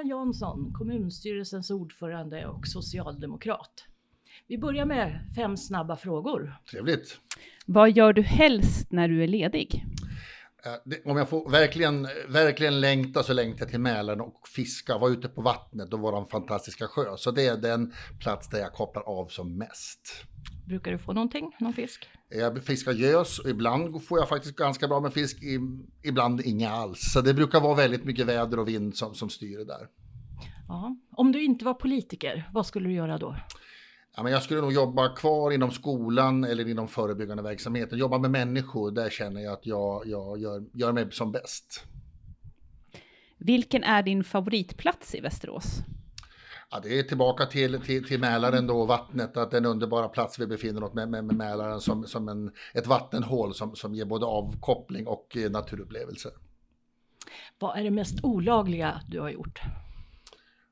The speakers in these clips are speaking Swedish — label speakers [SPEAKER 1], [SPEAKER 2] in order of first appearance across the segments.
[SPEAKER 1] Staffan Jansson, kommunstyrelsens ordförande och socialdemokrat. Vi börjar med fem snabba frågor.
[SPEAKER 2] Trevligt.
[SPEAKER 3] Vad gör du helst när du är ledig?
[SPEAKER 2] Om jag får verkligen, verkligen längta så längtar jag till Mälaren och fiska, vara ute på vattnet och vår fantastiska sjö. Så det är den plats där jag kopplar av som mest.
[SPEAKER 1] Brukar du få någonting, någon fisk?
[SPEAKER 2] Jag fiskar gös och ibland får jag faktiskt ganska bra med fisk, ibland inga alls. Så det brukar vara väldigt mycket väder och vind som, som styr det där.
[SPEAKER 1] Ja. Om du inte var politiker, vad skulle du göra då?
[SPEAKER 2] Ja, men jag skulle nog jobba kvar inom skolan eller inom förebyggande verksamheten. Jobba med människor, där känner jag att jag, jag gör, gör mig som bäst.
[SPEAKER 3] Vilken är din favoritplats i Västerås?
[SPEAKER 2] Ja, det är tillbaka till, till, till Mälaren då, vattnet, att den underbara plats vi befinner oss med, med, med Mälaren som, som en, ett vattenhål som, som ger både avkoppling och eh, naturupplevelser.
[SPEAKER 1] Vad är det mest olagliga du har gjort?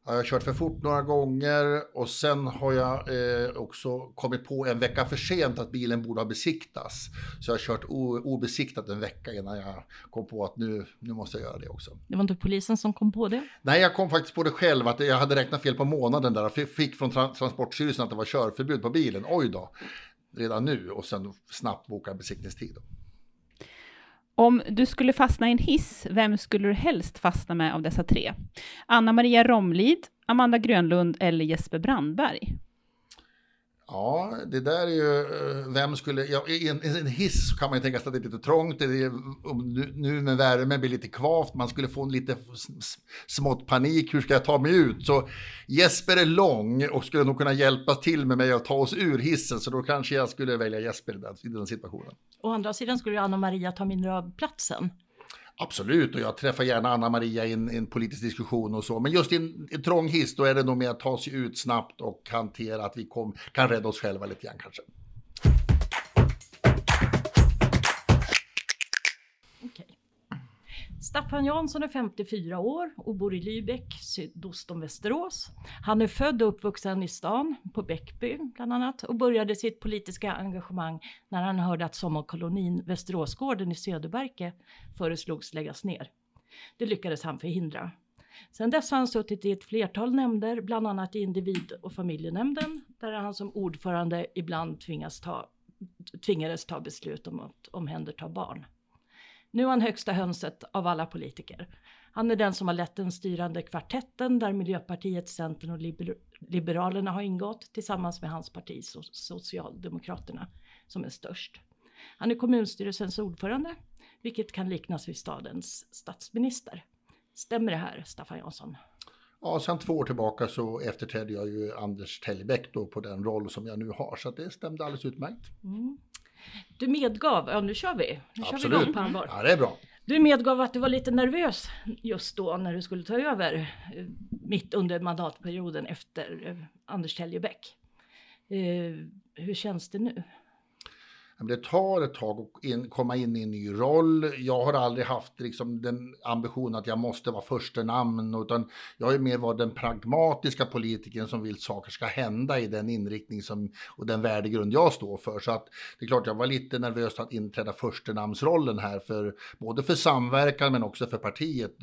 [SPEAKER 2] Jag har kört för fort några gånger och sen har jag eh, också kommit på en vecka för sent att bilen borde ha besiktats. Så jag har kört obesiktat en vecka innan jag kom på att nu, nu måste jag göra det också.
[SPEAKER 1] Det var inte polisen som kom på det?
[SPEAKER 2] Nej, jag kom faktiskt på det själv att jag hade räknat fel på månaden där och fick från tra Transportstyrelsen att det var körförbud på bilen. Oj då, redan nu och sen snabbt boka besiktningstid. Då.
[SPEAKER 3] Om du skulle fastna i en hiss, vem skulle du helst fastna med av dessa tre? Anna Maria Romlid, Amanda Grönlund eller Jesper Brandberg?
[SPEAKER 2] Ja, det där är ju, eh, vem skulle, ja, i en, en hiss kan man ju tänka sig att det är lite trångt, det är, nu med värmen blir lite kvavt, man skulle få en lite smått panik, hur ska jag ta mig ut? Så Jesper är lång och skulle nog kunna hjälpa till med mig att ta oss ur hissen, så då kanske jag skulle välja Jesper i den, i den situationen.
[SPEAKER 1] Å andra sidan skulle Anna Maria ta mindre av platsen.
[SPEAKER 2] Absolut, och jag träffar gärna Anna Maria i en, en politisk diskussion och så. Men just i en, en trång hiss, då är det nog mer att ta sig ut snabbt och hantera att vi kom, kan rädda oss själva lite grann kanske.
[SPEAKER 1] Staffan Jansson är 54 år och bor i Lübeck, sydost om Västerås. Han är född och uppvuxen i stan, på Bäckby bland annat, och började sitt politiska engagemang när han hörde att sommarkolonin Västeråsgården i Söderberke föreslogs läggas ner. Det lyckades han förhindra. Sedan dess har han suttit i ett flertal nämnder, bland annat i individ och familjenämnden, där han som ordförande ibland tvingas ta, tvingades ta beslut om att omhänderta barn. Nu är han högsta hönset av alla politiker. Han är den som har lett den styrande kvartetten där Miljöpartiet, Centern och Liber Liberalerna har ingått tillsammans med hans parti Socialdemokraterna som är störst. Han är kommunstyrelsens ordförande, vilket kan liknas vid stadens statsminister. Stämmer det här, Staffan Jansson?
[SPEAKER 2] Ja, sedan två år tillbaka så efterträdde jag ju Anders Tellebäck då på den roll som jag nu har, så det stämde alldeles utmärkt. Mm.
[SPEAKER 1] Du medgav, ja nu kör vi, nu
[SPEAKER 2] Absolut.
[SPEAKER 1] kör vi igång på allvar.
[SPEAKER 2] Ja, det är bra.
[SPEAKER 1] Du medgav att du var lite nervös just då när du skulle ta över eh, mitt under mandatperioden efter eh, Anders Teljebäck. Eh, hur känns det nu?
[SPEAKER 2] Det tar ett tag att in, komma in i en ny roll. Jag har aldrig haft liksom, den ambitionen att jag måste vara första namn, utan jag har mer varit den pragmatiska politikern som vill att saker ska hända i den inriktning som, och den värdegrund jag står för. Så att det är klart, jag var lite nervös att inträda förstenamnsrollen här, för, både för samverkan men också för partiet.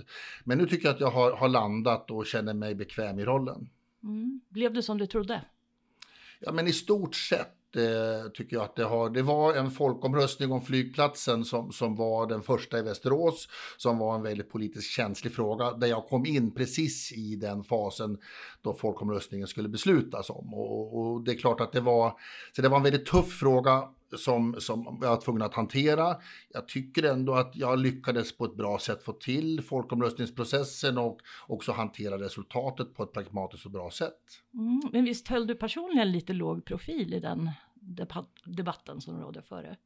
[SPEAKER 2] Men nu tycker jag att jag har, har landat och känner mig bekväm i rollen.
[SPEAKER 1] Mm. Blev det som du trodde?
[SPEAKER 2] Ja, men i stort sett det tycker jag att det har. Det var en folkomröstning om flygplatsen som, som var den första i Västerås, som var en väldigt politiskt känslig fråga, där jag kom in precis i den fasen då folkomröstningen skulle beslutas om. Och, och det är klart att det var, så det var en väldigt tuff fråga som, som jag var tvungen att hantera. Jag tycker ändå att jag lyckades på ett bra sätt få till folkomröstningsprocessen och också hantera resultatet på ett pragmatiskt och bra sätt.
[SPEAKER 1] Mm, men visst höll du personligen lite låg profil i den debatten som rådde före?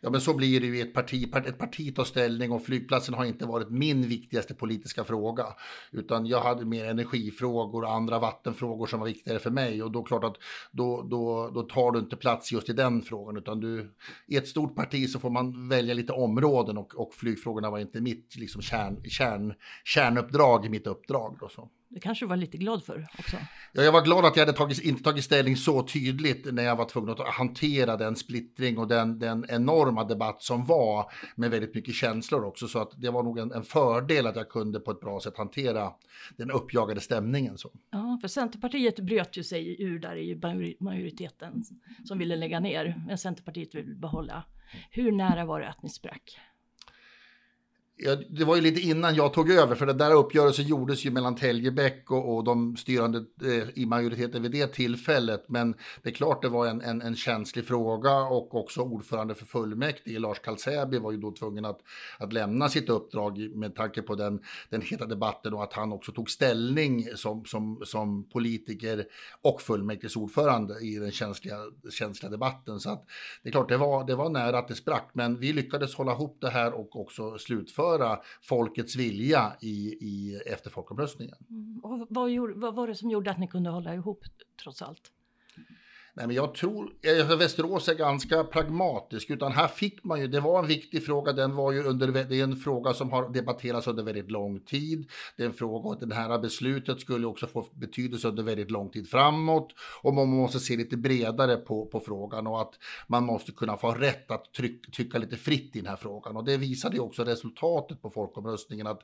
[SPEAKER 2] Ja, men så blir det ju. Ett parti, ett parti tar ställning och flygplatsen har inte varit min viktigaste politiska fråga, utan jag hade mer energifrågor och andra vattenfrågor som var viktigare för mig och då klart att då, då, då tar du inte plats just i den frågan, utan du i ett stort parti så får man välja lite områden och, och flygfrågorna var inte mitt liksom kärn, kärn, kärnuppdrag i mitt uppdrag. Då, så.
[SPEAKER 1] Det kanske du var lite glad för också?
[SPEAKER 2] Ja, jag var glad att jag hade tagit, inte tagit ställning så tydligt när jag var tvungen att hantera den splittring och den, den enorma debatt som var med väldigt mycket känslor också. Så att det var nog en, en fördel att jag kunde på ett bra sätt hantera den uppjagade stämningen. Så.
[SPEAKER 1] Ja, för Centerpartiet bröt ju sig ur där i majoriteten som ville lägga ner, men Centerpartiet vill behålla. Hur nära var det att ni sprack?
[SPEAKER 2] Ja, det var ju lite innan jag tog över, för den där uppgörelsen gjordes ju mellan Täljebäck och, och de styrande eh, i majoriteten vid det tillfället. Men det är klart det var en, en, en känslig fråga och också ordförande för fullmäktige, Lars Kalsäby, var ju då tvungen att, att lämna sitt uppdrag med tanke på den, den heta debatten och att han också tog ställning som, som, som politiker och fullmäktiges ordförande i den känsliga, känsliga debatten. Så att det är klart, det var, det var nära att det sprack, men vi lyckades hålla ihop det här och också slutföra genomföra folkets vilja i, i, efter folkomröstningen.
[SPEAKER 1] Mm. Och vad, gjorde, vad var det som gjorde att ni kunde hålla ihop trots allt?
[SPEAKER 2] Nej, men jag tror, eh, Västerås är ganska pragmatisk, utan här fick man ju, det var en viktig fråga, den var ju under, det är en fråga som har debatterats under väldigt lång tid. Det är en fråga och det här beslutet skulle också få betydelse under väldigt lång tid framåt och man måste se lite bredare på, på frågan och att man måste kunna få rätt att tryck, tycka lite fritt i den här frågan och det visade ju också resultatet på folkomröstningen att,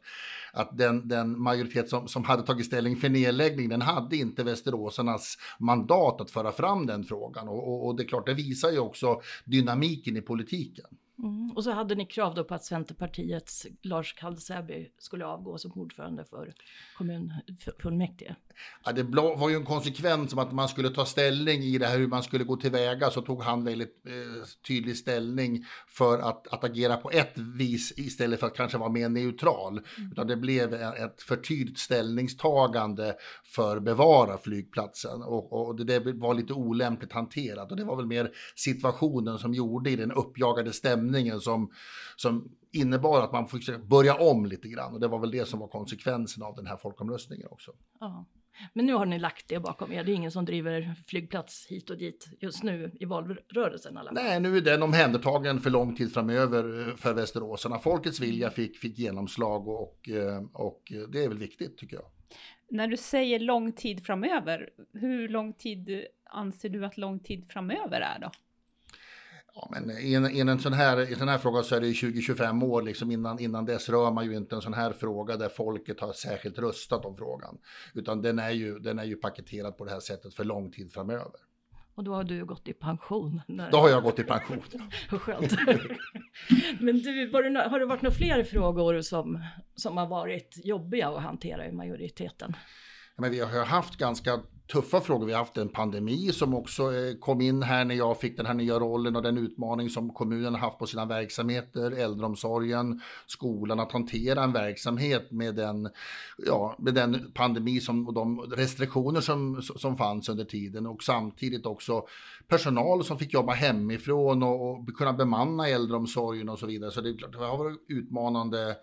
[SPEAKER 2] att den, den majoritet som, som hade tagit ställning för nedläggning, den hade inte västeråsarnas mandat att föra fram den frågan. Och, och, och, det är klart, det visar ju också dynamiken i politiken.
[SPEAKER 1] Mm. Och så hade ni krav då på att Centerpartiets Lars Kallsäby skulle avgå som ordförande för kommunfullmäktige.
[SPEAKER 2] Ja, det var ju en konsekvens som att man skulle ta ställning i det här hur man skulle gå tillväga så tog han väldigt eh, tydlig ställning för att, att agera på ett vis istället för att kanske vara mer neutral. Mm. Utan det blev ett för tydligt ställningstagande för bevara flygplatsen och, och det, det var lite olämpligt hanterat och det var väl mer situationen som gjorde i den uppjagade stämningen som, som innebar att man fick börja om lite grann och det var väl det som var konsekvensen av den här folkomröstningen också.
[SPEAKER 1] Ja. Men nu har ni lagt det bakom er. Det är ingen som driver flygplats hit och dit just nu i valrörelsen. Alla.
[SPEAKER 2] Nej, nu är den omhändertagen för lång tid framöver eh, för västeråsarna. Folkets vilja fick, fick genomslag och, eh, och det är väl viktigt tycker jag.
[SPEAKER 3] När du säger lång tid framöver, hur lång tid anser du att lång tid framöver är då?
[SPEAKER 2] Ja, men i en, i en, sån här, i en sån här fråga så är det 20-25 år, liksom innan, innan dess rör man ju inte en sån här fråga där folket har särskilt röstat om frågan. Utan den är ju, den är ju paketerad på det här sättet för lång tid framöver.
[SPEAKER 1] Och då har du gått i pension?
[SPEAKER 2] När... Då har jag gått i pension.
[SPEAKER 1] Skönt. Men du, det, har det varit några fler frågor som, som har varit jobbiga att hantera i majoriteten?
[SPEAKER 2] men vi har haft ganska tuffa frågor. Vi har haft en pandemi som också eh, kom in här när jag fick den här nya rollen och den utmaning som kommunen har haft på sina verksamheter, äldreomsorgen, skolan, att hantera en verksamhet med den, ja, med den pandemi som, och de restriktioner som, som fanns under tiden och samtidigt också personal som fick jobba hemifrån och, och kunna bemanna äldreomsorgen och så vidare. Så det, är klart, det har varit en utmanande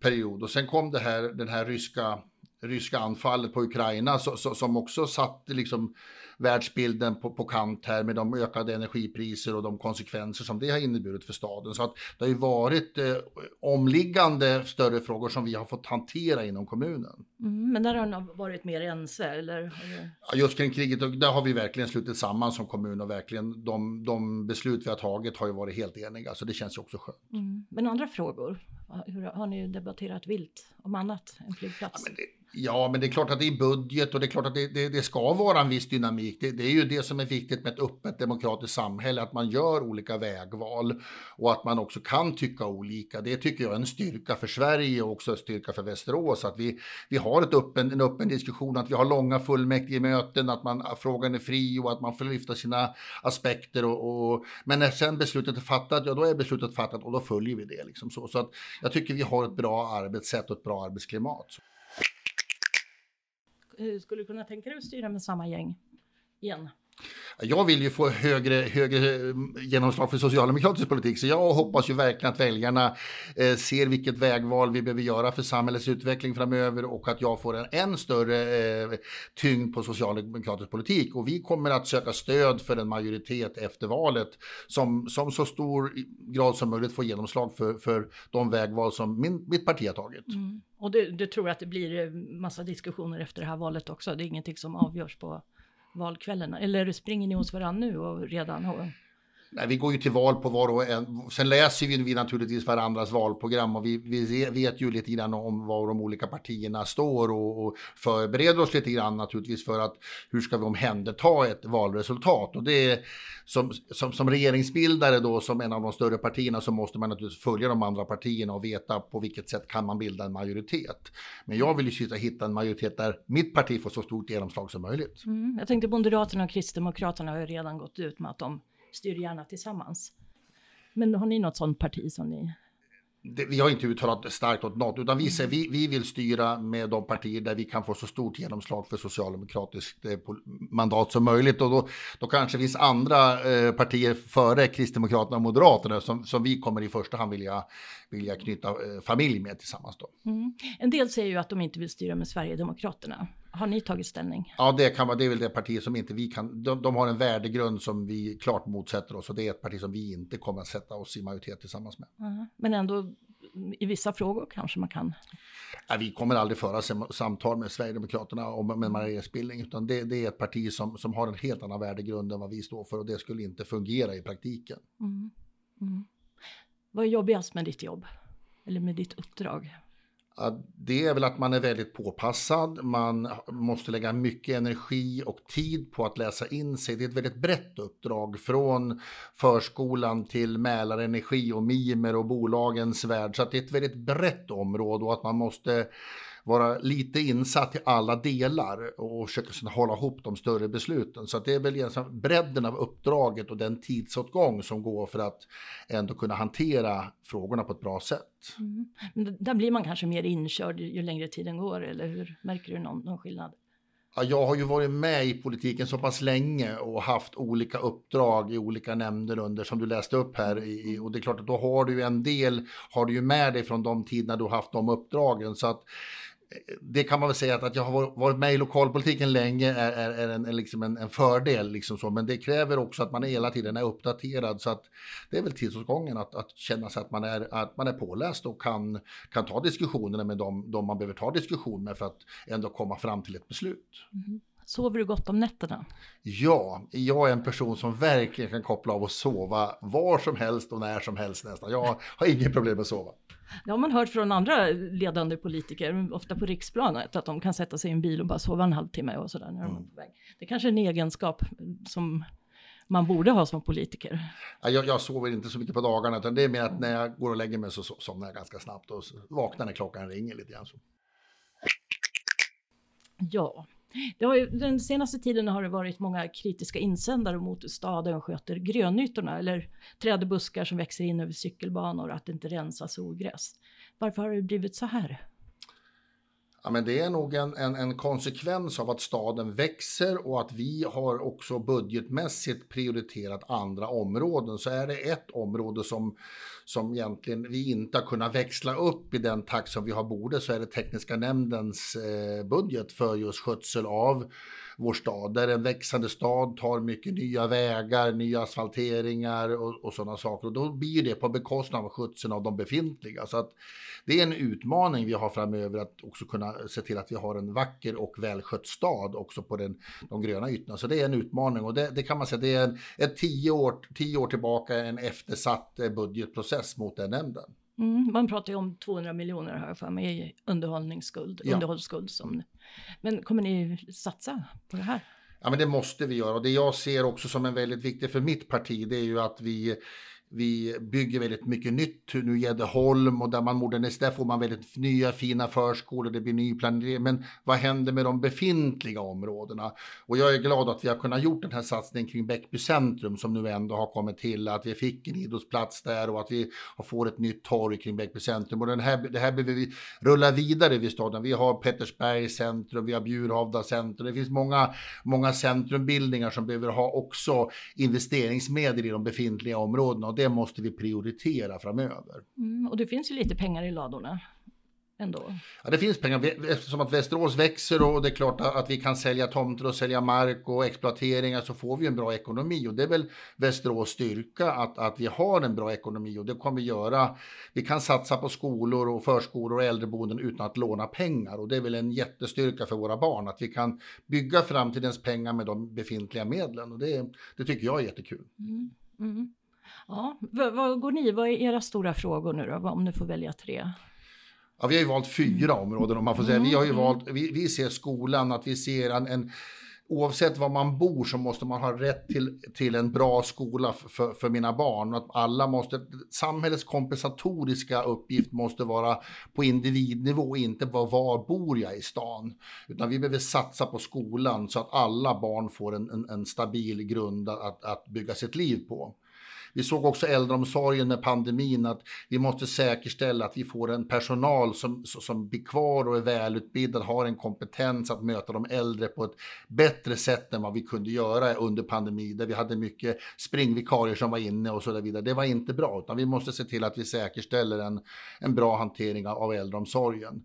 [SPEAKER 2] period och sen kom det här, den här ryska ryska anfallet på Ukraina så, så, som också satte liksom världsbilden på, på kant här med de ökade energipriser och de konsekvenser som det har inneburit för staden. Så att det har ju varit eh, omliggande större frågor som vi har fått hantera inom kommunen.
[SPEAKER 1] Mm, men där har ni varit mer ense eller?
[SPEAKER 2] Ja, just kring kriget, där har vi verkligen slutit samman som kommun och verkligen de, de beslut vi har tagit har ju varit helt eniga så det känns ju också skönt.
[SPEAKER 1] Mm. Men andra frågor? Hur, har ni debatterat vilt om annat än flygplats?
[SPEAKER 2] Ja, Ja, men det är klart att det är budget och det är klart att det, det, det ska vara en viss dynamik. Det, det, är ju det som är viktigt med ett öppet demokratiskt samhälle, att man gör olika vägval och att man också kan tycka olika. Det tycker jag är en styrka för Sverige och också en styrka för Västerås, att vi, vi har ett öppen, en öppen diskussion, att vi har långa fullmäktigemöten, att man, frågan är fri och att man får lyfta sina aspekter. Och, och, men när sen beslutet är fattat, ja då är beslutet fattat och då följer vi det. Liksom så. så att jag tycker vi har ett bra arbetssätt och ett bra arbetsklimat.
[SPEAKER 1] Skulle du kunna tänka dig att styra med samma gäng igen?
[SPEAKER 2] Jag vill ju få högre, högre eh, genomslag för socialdemokratisk politik, så jag hoppas ju verkligen att väljarna eh, ser vilket vägval vi behöver göra för samhällets utveckling framöver och att jag får en än större eh, tyngd på socialdemokratisk politik. Och vi kommer att söka stöd för en majoritet efter valet som, som så stor grad som möjligt får genomslag för, för de vägval som min, mitt parti har tagit. Mm.
[SPEAKER 1] Och du, du tror att det blir eh, massa diskussioner efter det här valet också? Det är ingenting som avgörs på valkvällarna, Eller springer ni hos varandra nu och redan har...
[SPEAKER 2] Nej, vi går ju till val på var och en. Sen läser vi, vi naturligtvis varandras valprogram och vi, vi vet ju lite grann om var de olika partierna står och, och förbereder oss lite grann naturligtvis för att hur ska vi omhänderta ett valresultat? Och det är som, som, som regeringsbildare då, som en av de större partierna, så måste man naturligtvis följa de andra partierna och veta på vilket sätt kan man bilda en majoritet. Men jag vill ju hitta en majoritet där mitt parti får så stort genomslag som möjligt.
[SPEAKER 1] Mm, jag tänkte Moderaterna och Kristdemokraterna har ju redan gått ut med att de styr gärna tillsammans. Men har ni något sådant parti som ni
[SPEAKER 2] det, vi har inte uttalat starkt åt något, utan vi, säger, vi, vi vill styra med de partier där vi kan få så stort genomslag för socialdemokratiskt eh, mandat som möjligt. Och då, då kanske finns andra eh, partier före Kristdemokraterna och Moderaterna som, som vi kommer i första hand vilja, vilja knyta eh, familj med tillsammans. Då.
[SPEAKER 1] Mm. En del säger ju att de inte vill styra med Sverigedemokraterna. Har ni tagit ställning?
[SPEAKER 2] Ja, det kan vara. Det är väl det parti som inte vi kan. De, de, har en värdegrund som vi klart motsätter oss och det är ett parti som vi inte kommer att sätta oss i majoritet tillsammans med.
[SPEAKER 1] Uh, men ändå i vissa frågor kanske man kan?
[SPEAKER 2] Nej, vi kommer aldrig föra samtal med Sverigedemokraterna om med majoritetsbildning, utan det, det, är ett parti som, som har en helt annan värdegrund än vad vi står för och det skulle inte fungera i praktiken. Mm.
[SPEAKER 1] Mm. Vad är jobbigast med ditt jobb? Eller med ditt uppdrag?
[SPEAKER 2] Det är väl att man är väldigt påpassad, man måste lägga mycket energi och tid på att läsa in sig. Det är ett väldigt brett uppdrag från förskolan till Mälarenergi och Mimer och bolagens värld. Så att det är ett väldigt brett område och att man måste vara lite insatt i alla delar och försöka hålla ihop de större besluten. Så det är väl egentligen bredden av uppdraget och den tidsåtgång som går för att ändå kunna hantera frågorna på ett bra sätt. Mm.
[SPEAKER 1] Där blir man kanske mer inkörd ju längre tiden går, eller hur? Märker du någon, någon skillnad?
[SPEAKER 2] Ja, jag har ju varit med i politiken så pass länge och haft olika uppdrag i olika nämnder under som du läste upp här. I, och det är klart att då har du ju en del, har du ju med dig från de tiderna du haft de uppdragen. Så att det kan man väl säga att, att jag har varit med i lokalpolitiken länge är, är, är en, liksom en, en, fördel. Liksom så. Men det kräver också att man hela tiden är uppdaterad. Så att det är väl tidsåtgången att, att känna sig att man är, att man är påläst och kan, kan ta diskussionerna med dem, de man behöver ta diskussion med för att ändå komma fram till ett beslut. Mm.
[SPEAKER 1] Sover du gott om nätterna?
[SPEAKER 2] Ja, jag är en person som verkligen kan koppla av och sova var som helst och när som helst nästan. Jag har inget problem med att sova.
[SPEAKER 1] Det har man hört från andra ledande politiker, ofta på riksplanet, att de kan sätta sig i en bil och bara sova en halvtimme och sådär när de är på väg. Det är kanske är en egenskap som man borde ha som politiker.
[SPEAKER 2] Jag, jag sover inte så mycket på dagarna, utan det är mer att när jag går och lägger mig så somnar jag ganska snabbt och vaknar när klockan ringer lite grann. Så.
[SPEAKER 1] Ja, ju, den senaste tiden har det varit många kritiska insändare mot staden sköter grönytorna eller träd och buskar som växer in över cykelbanor, att det inte rensas ogräs. Varför har det blivit så här?
[SPEAKER 2] Ja, men det är nog en, en, en, konsekvens av att staden växer och att vi har också budgetmässigt prioriterat andra områden. Så är det ett område som, som egentligen vi inte har kunnat växla upp i den takt som vi har borde så är det tekniska nämndens eh, budget för just skötsel av vår stad. Där en växande stad tar mycket nya vägar, nya asfalteringar och, och sådana saker. Och då blir det på bekostnad av skötseln av de befintliga. Så att det är en utmaning vi har framöver att också kunna se till att vi har en vacker och välskött stad också på den, de gröna ytorna. Så det är en utmaning och det, det kan man säga, det är en, ett tio, år, tio år tillbaka en eftersatt eh, budgetprocess mot den nämnden.
[SPEAKER 1] Mm, man pratar ju om 200 miljoner har jag för mig i underhållningsskuld, ja. underhållsskuld. Som, men kommer ni satsa på det här?
[SPEAKER 2] Ja men det måste vi göra och det jag ser också som en väldigt viktig för mitt parti det är ju att vi vi bygger väldigt mycket nytt nu Gäddeholm och där man moderniserar, där får man väldigt nya fina förskolor, det blir ny planering. Men vad händer med de befintliga områdena? Och jag är glad att vi har kunnat gjort den här satsningen kring Bäckby centrum som nu ändå har kommit till, att vi fick en idrottsplats där och att vi får ett nytt torg kring Bäckby centrum. Och den här, det här behöver vi rulla vidare vid staden. Vi har Pettersberg centrum, vi har Bjurhovda centrum. Det finns många, många centrumbildningar som behöver ha också investeringsmedel i de befintliga områdena. Det måste vi prioritera framöver.
[SPEAKER 1] Mm, och det finns ju lite pengar i ladorna. Ändå.
[SPEAKER 2] Ja, det finns pengar eftersom att Västerås växer och det är klart att vi kan sälja tomter och sälja mark och exploateringar så får vi en bra ekonomi och det är väl Västerås styrka att, att vi har en bra ekonomi och det kommer vi göra. Vi kan satsa på skolor och förskolor och äldreboenden utan att låna pengar och det är väl en jättestyrka för våra barn att vi kan bygga framtidens pengar med de befintliga medlen och det, det tycker jag är jättekul. Mm. Mm.
[SPEAKER 1] Ja, vad, vad går ni, vad är era stora frågor nu då, om du får välja tre?
[SPEAKER 2] Ja, vi har ju valt fyra
[SPEAKER 1] Mm.
[SPEAKER 2] områden om man får säga. Vi har ju valt, vi, vi ser skolan, att vi ser en, en Oavsett var man bor så måste man ha rätt till, till en bra skola för, för, mina barn. Att alla måste, samhällets kompensatoriska uppgift måste vara på individnivå, inte var, var bor jag i stan. Utan vi behöver satsa på skolan så att alla barn får en, en, en stabil grund att, att bygga sitt liv på. Vi såg också äldreomsorgen med pandemin att vi måste säkerställa att vi får en personal som, som blir kvar och är välutbildad, har en kompetens att möta de äldre på ett bättre sätt än vad vi kunde göra under pandemin, där vi hade mycket springvikarier som var inne och så vidare. Det var inte bra, utan vi måste se till att vi säkerställer en, en bra hantering av äldreomsorgen.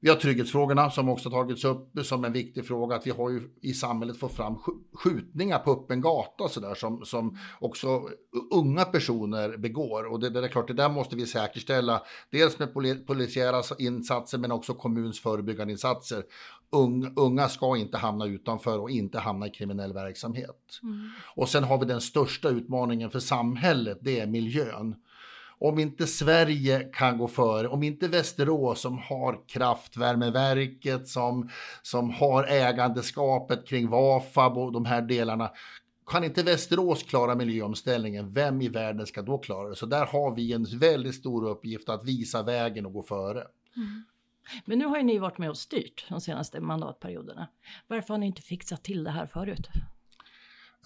[SPEAKER 2] Vi har trygghetsfrågorna som också tagits upp som en viktig fråga. Att vi har ju i samhället fått fram skjutningar på öppen gata så där, som, som också unga personer begår. Och det, det är klart, det där måste vi säkerställa. Dels med polisiära insatser men också kommuns förebyggande insatser. unga ska inte hamna utanför och inte hamna i kriminell verksamhet. Mm. Och sen har vi den största utmaningen för samhället, det är miljön om inte Sverige kan gå före, om inte Västerås som har kraftvärmeverket, som, som har ägandeskapet kring Vafab och de här delarna, kan inte Västerås klara miljöomställningen, vem i världen ska då klara det? Så där har vi en väldigt stor uppgift att visa vägen och gå före. Mm.
[SPEAKER 1] Men nu har ju ni varit med och styrt de senaste mandatperioderna. Varför har ni inte fixat till det här förut?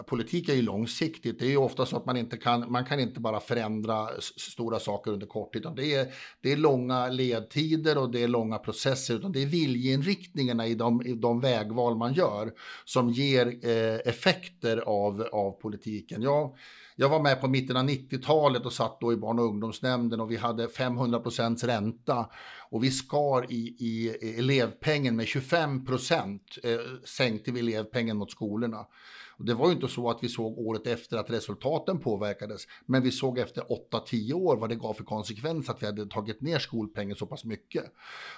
[SPEAKER 2] Politik är ju långsiktigt. Det är ju ofta så att man inte kan, man kan inte bara förändra stora saker under kort tid. Det är, det är långa ledtider och det är långa processer. Utan det är viljeinriktningarna i de, i de vägval man gör som ger eh, effekter av, av politiken. Jag, jag var med på mitten av 90-talet och satt då i barn och ungdomsnämnden och vi hade 500 procents ränta och vi skar i, i elevpengen med 25 procent, eh, sänkte vi elevpengen mot skolorna. Och det var ju inte så att vi såg året efter att resultaten påverkades, men vi såg efter 8-10 år vad det gav för konsekvens att vi hade tagit ner skolpengen så pass mycket.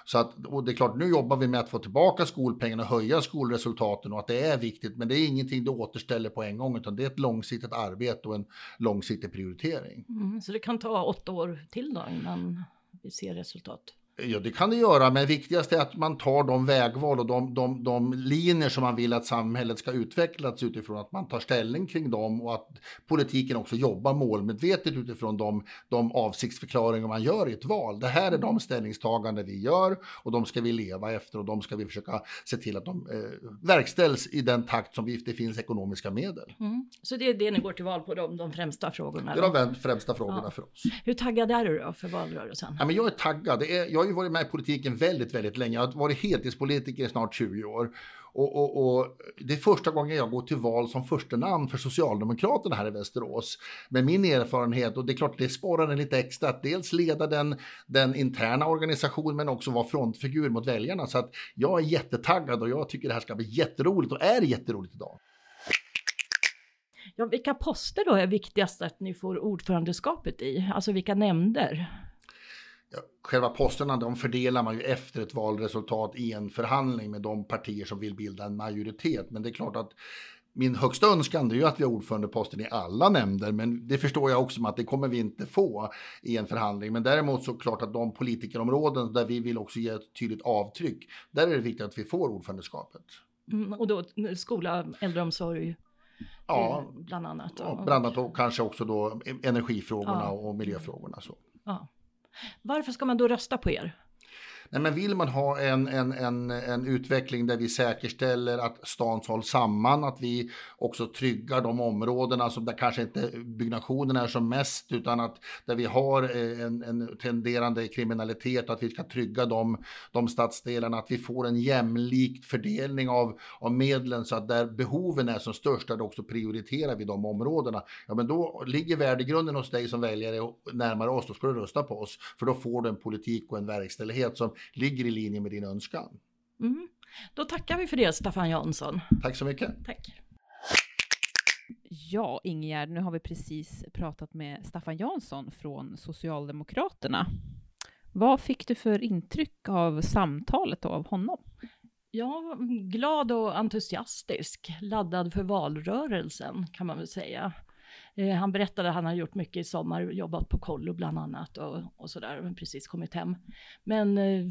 [SPEAKER 2] Så att, och det är klart, nu jobbar vi med att få tillbaka skolpengen och höja skolresultaten och att det är viktigt, men det är ingenting du återställer på en gång, utan det är ett långsiktigt arbete och en långsiktig prioritering.
[SPEAKER 1] Mm, så det kan ta åtta år till då innan vi ser resultat?
[SPEAKER 2] Ja, det kan det göra, men viktigast är att man tar de vägval och de, de, de linjer som man vill att samhället ska utvecklas utifrån, att man tar ställning kring dem och att politiken också jobbar målmedvetet utifrån de, de avsiktsförklaringar man gör i ett val. Det här är de ställningstaganden vi gör och de ska vi leva efter och de ska vi försöka se till att de eh, verkställs i den takt som vi, det finns ekonomiska medel.
[SPEAKER 1] Mm. Så det är det ni går till val på, de, de främsta frågorna?
[SPEAKER 2] Det är de främsta frågorna ja. för oss.
[SPEAKER 1] Hur taggad är du då för valrörelsen?
[SPEAKER 2] Ja, men jag är taggad. Det är, jag har ju varit med i politiken väldigt, väldigt länge. Jag har varit heltidspolitiker i snart 20 år. Och, och, och, det är första gången jag går till val som första namn för Socialdemokraterna här i Västerås. Med min erfarenhet, och det är klart det sporrar en lite extra att dels leda den, den interna organisationen men också vara frontfigur mot väljarna. Så att jag är jättetaggad och jag tycker det här ska bli jätteroligt och är jätteroligt idag.
[SPEAKER 1] Ja, vilka poster då är viktigast att ni får ordförandeskapet i? Alltså vilka nämnder?
[SPEAKER 2] Själva posterna de fördelar man ju efter ett valresultat i en förhandling med de partier som vill bilda en majoritet. Men det är klart att min högsta önskan är ju att vi har ordförandeposten i alla nämnder, men det förstår jag också att det kommer vi inte få i en förhandling. Men däremot så klart att de politikerområden där vi vill också ge ett tydligt avtryck, där är det viktigt att vi får ordförandeskapet.
[SPEAKER 1] Mm, och då skola, äldreomsorg, ja, bland annat.
[SPEAKER 2] Ja, bland annat och kanske också då energifrågorna ja. och miljöfrågorna. Så.
[SPEAKER 1] Ja. Varför ska man då rösta på er?
[SPEAKER 2] Nej, men vill man ha en, en, en, en utveckling där vi säkerställer att stan hålls samman, att vi också tryggar de områdena som där kanske inte byggnationen är som mest, utan att där vi har eh, en, en tenderande kriminalitet, att vi ska trygga de, de stadsdelarna, att vi får en jämlik fördelning av, av medlen så att där behoven är som störst, där också prioriterar vi de områdena. Ja, men då ligger värdegrunden hos dig som väljare närmare oss, då ska du rösta på oss, för då får du en politik och en verkställighet som ligger i linje med din önskan.
[SPEAKER 1] Mm. Då tackar vi för det, Staffan Jansson.
[SPEAKER 2] Tack så mycket.
[SPEAKER 1] Tack.
[SPEAKER 3] Ja, Ingegärd, nu har vi precis pratat med Staffan Jansson från Socialdemokraterna. Vad fick du för intryck av samtalet och av honom?
[SPEAKER 1] Ja, glad och entusiastisk, laddad för valrörelsen kan man väl säga. Eh, han berättade att han har gjort mycket i sommar, jobbat på kollo bland annat och, och sådär, precis kommit hem. Men eh,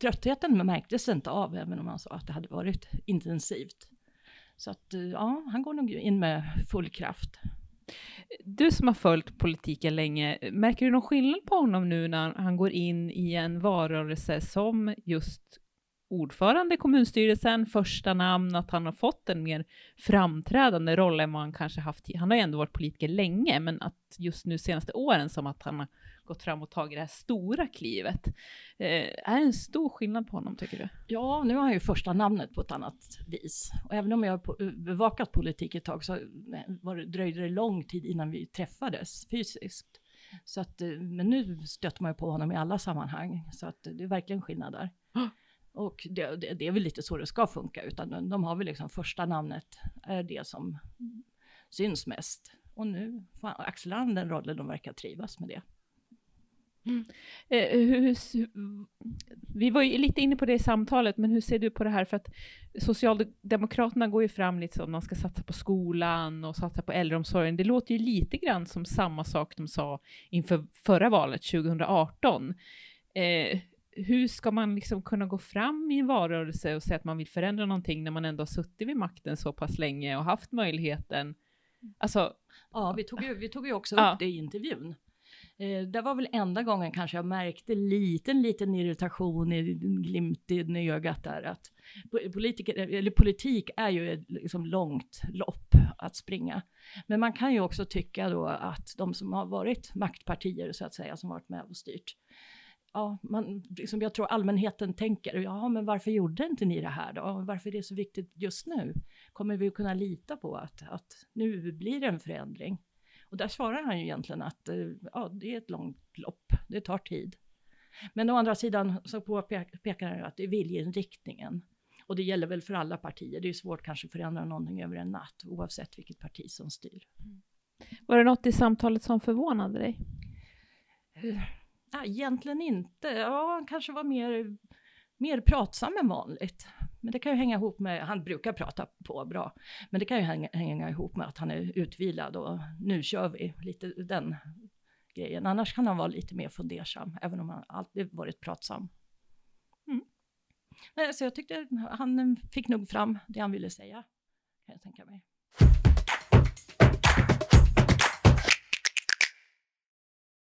[SPEAKER 1] tröttheten märktes inte av, även om han sa att det hade varit intensivt. Så att eh, ja, han går nog in med full kraft.
[SPEAKER 3] Du som har följt politiken länge, märker du någon skillnad på honom nu när han går in i en valrörelse som just ordförande i kommunstyrelsen, första namn, att han har fått en mer framträdande roll än vad han kanske haft. Han har ju ändå varit politiker länge, men att just nu senaste åren som att han har gått fram och tagit det här stora klivet. Eh, är det en stor skillnad på honom tycker du?
[SPEAKER 1] Ja, nu har han ju första namnet på ett annat vis. Och även om jag har bevakat politik ett tag så var det, dröjde det lång tid innan vi träffades fysiskt. Så att, eh, men nu stöter man ju på honom i alla sammanhang, så att det är verkligen skillnad där. Och det, det, det, är väl lite så det ska funka, utan de, de har väl liksom första namnet är det som syns mest. Och nu axlar han den rollen, de verkar trivas med det.
[SPEAKER 3] Mm. Eh, hur, vi var ju lite inne på det i samtalet, men hur ser du på det här? För att Socialdemokraterna går ju fram lite som man ska satsa på skolan och satsa på äldreomsorgen. Det låter ju lite grann som samma sak de sa inför förra valet 2018. Eh, hur ska man liksom kunna gå fram i en valrörelse och säga att man vill förändra någonting när man ändå har suttit vid makten så pass länge och haft möjligheten? Alltså,
[SPEAKER 1] ja, vi tog ju, vi tog ju också ja. upp det i intervjun. Eh, det var väl enda gången kanske jag märkte liten, liten irritation i glimt i ögat där att politiker, eller politik är ju ett liksom långt lopp att springa. Men man kan ju också tycka då att de som har varit maktpartier så att säga, som varit med och styrt, ja, man, liksom jag tror allmänheten tänker, ja men varför gjorde inte ni det här då? Varför är det så viktigt just nu? Kommer vi kunna lita på att, att nu blir det en förändring? Och där svarar han ju egentligen att eh, ja, det är ett långt lopp, det tar tid. Men å andra sidan så påpekar han att det är viljeinriktningen. Och det gäller väl för alla partier. Det är svårt kanske att förändra någonting över en natt, oavsett vilket parti som styr.
[SPEAKER 3] Var det något i samtalet som förvånade dig?
[SPEAKER 1] Ja, egentligen inte. Ja, han kanske var mer, mer pratsam än vanligt. Men det kan ju hänga ihop med, han brukar prata på bra, men det kan ju hänga, hänga ihop med att han är utvilad och nu kör vi, lite den grejen. Annars kan han vara lite mer fundersam, även om han alltid varit pratsam. Mm. Nej, så jag tyckte han fick nog fram det han ville säga, kan jag tänka mig.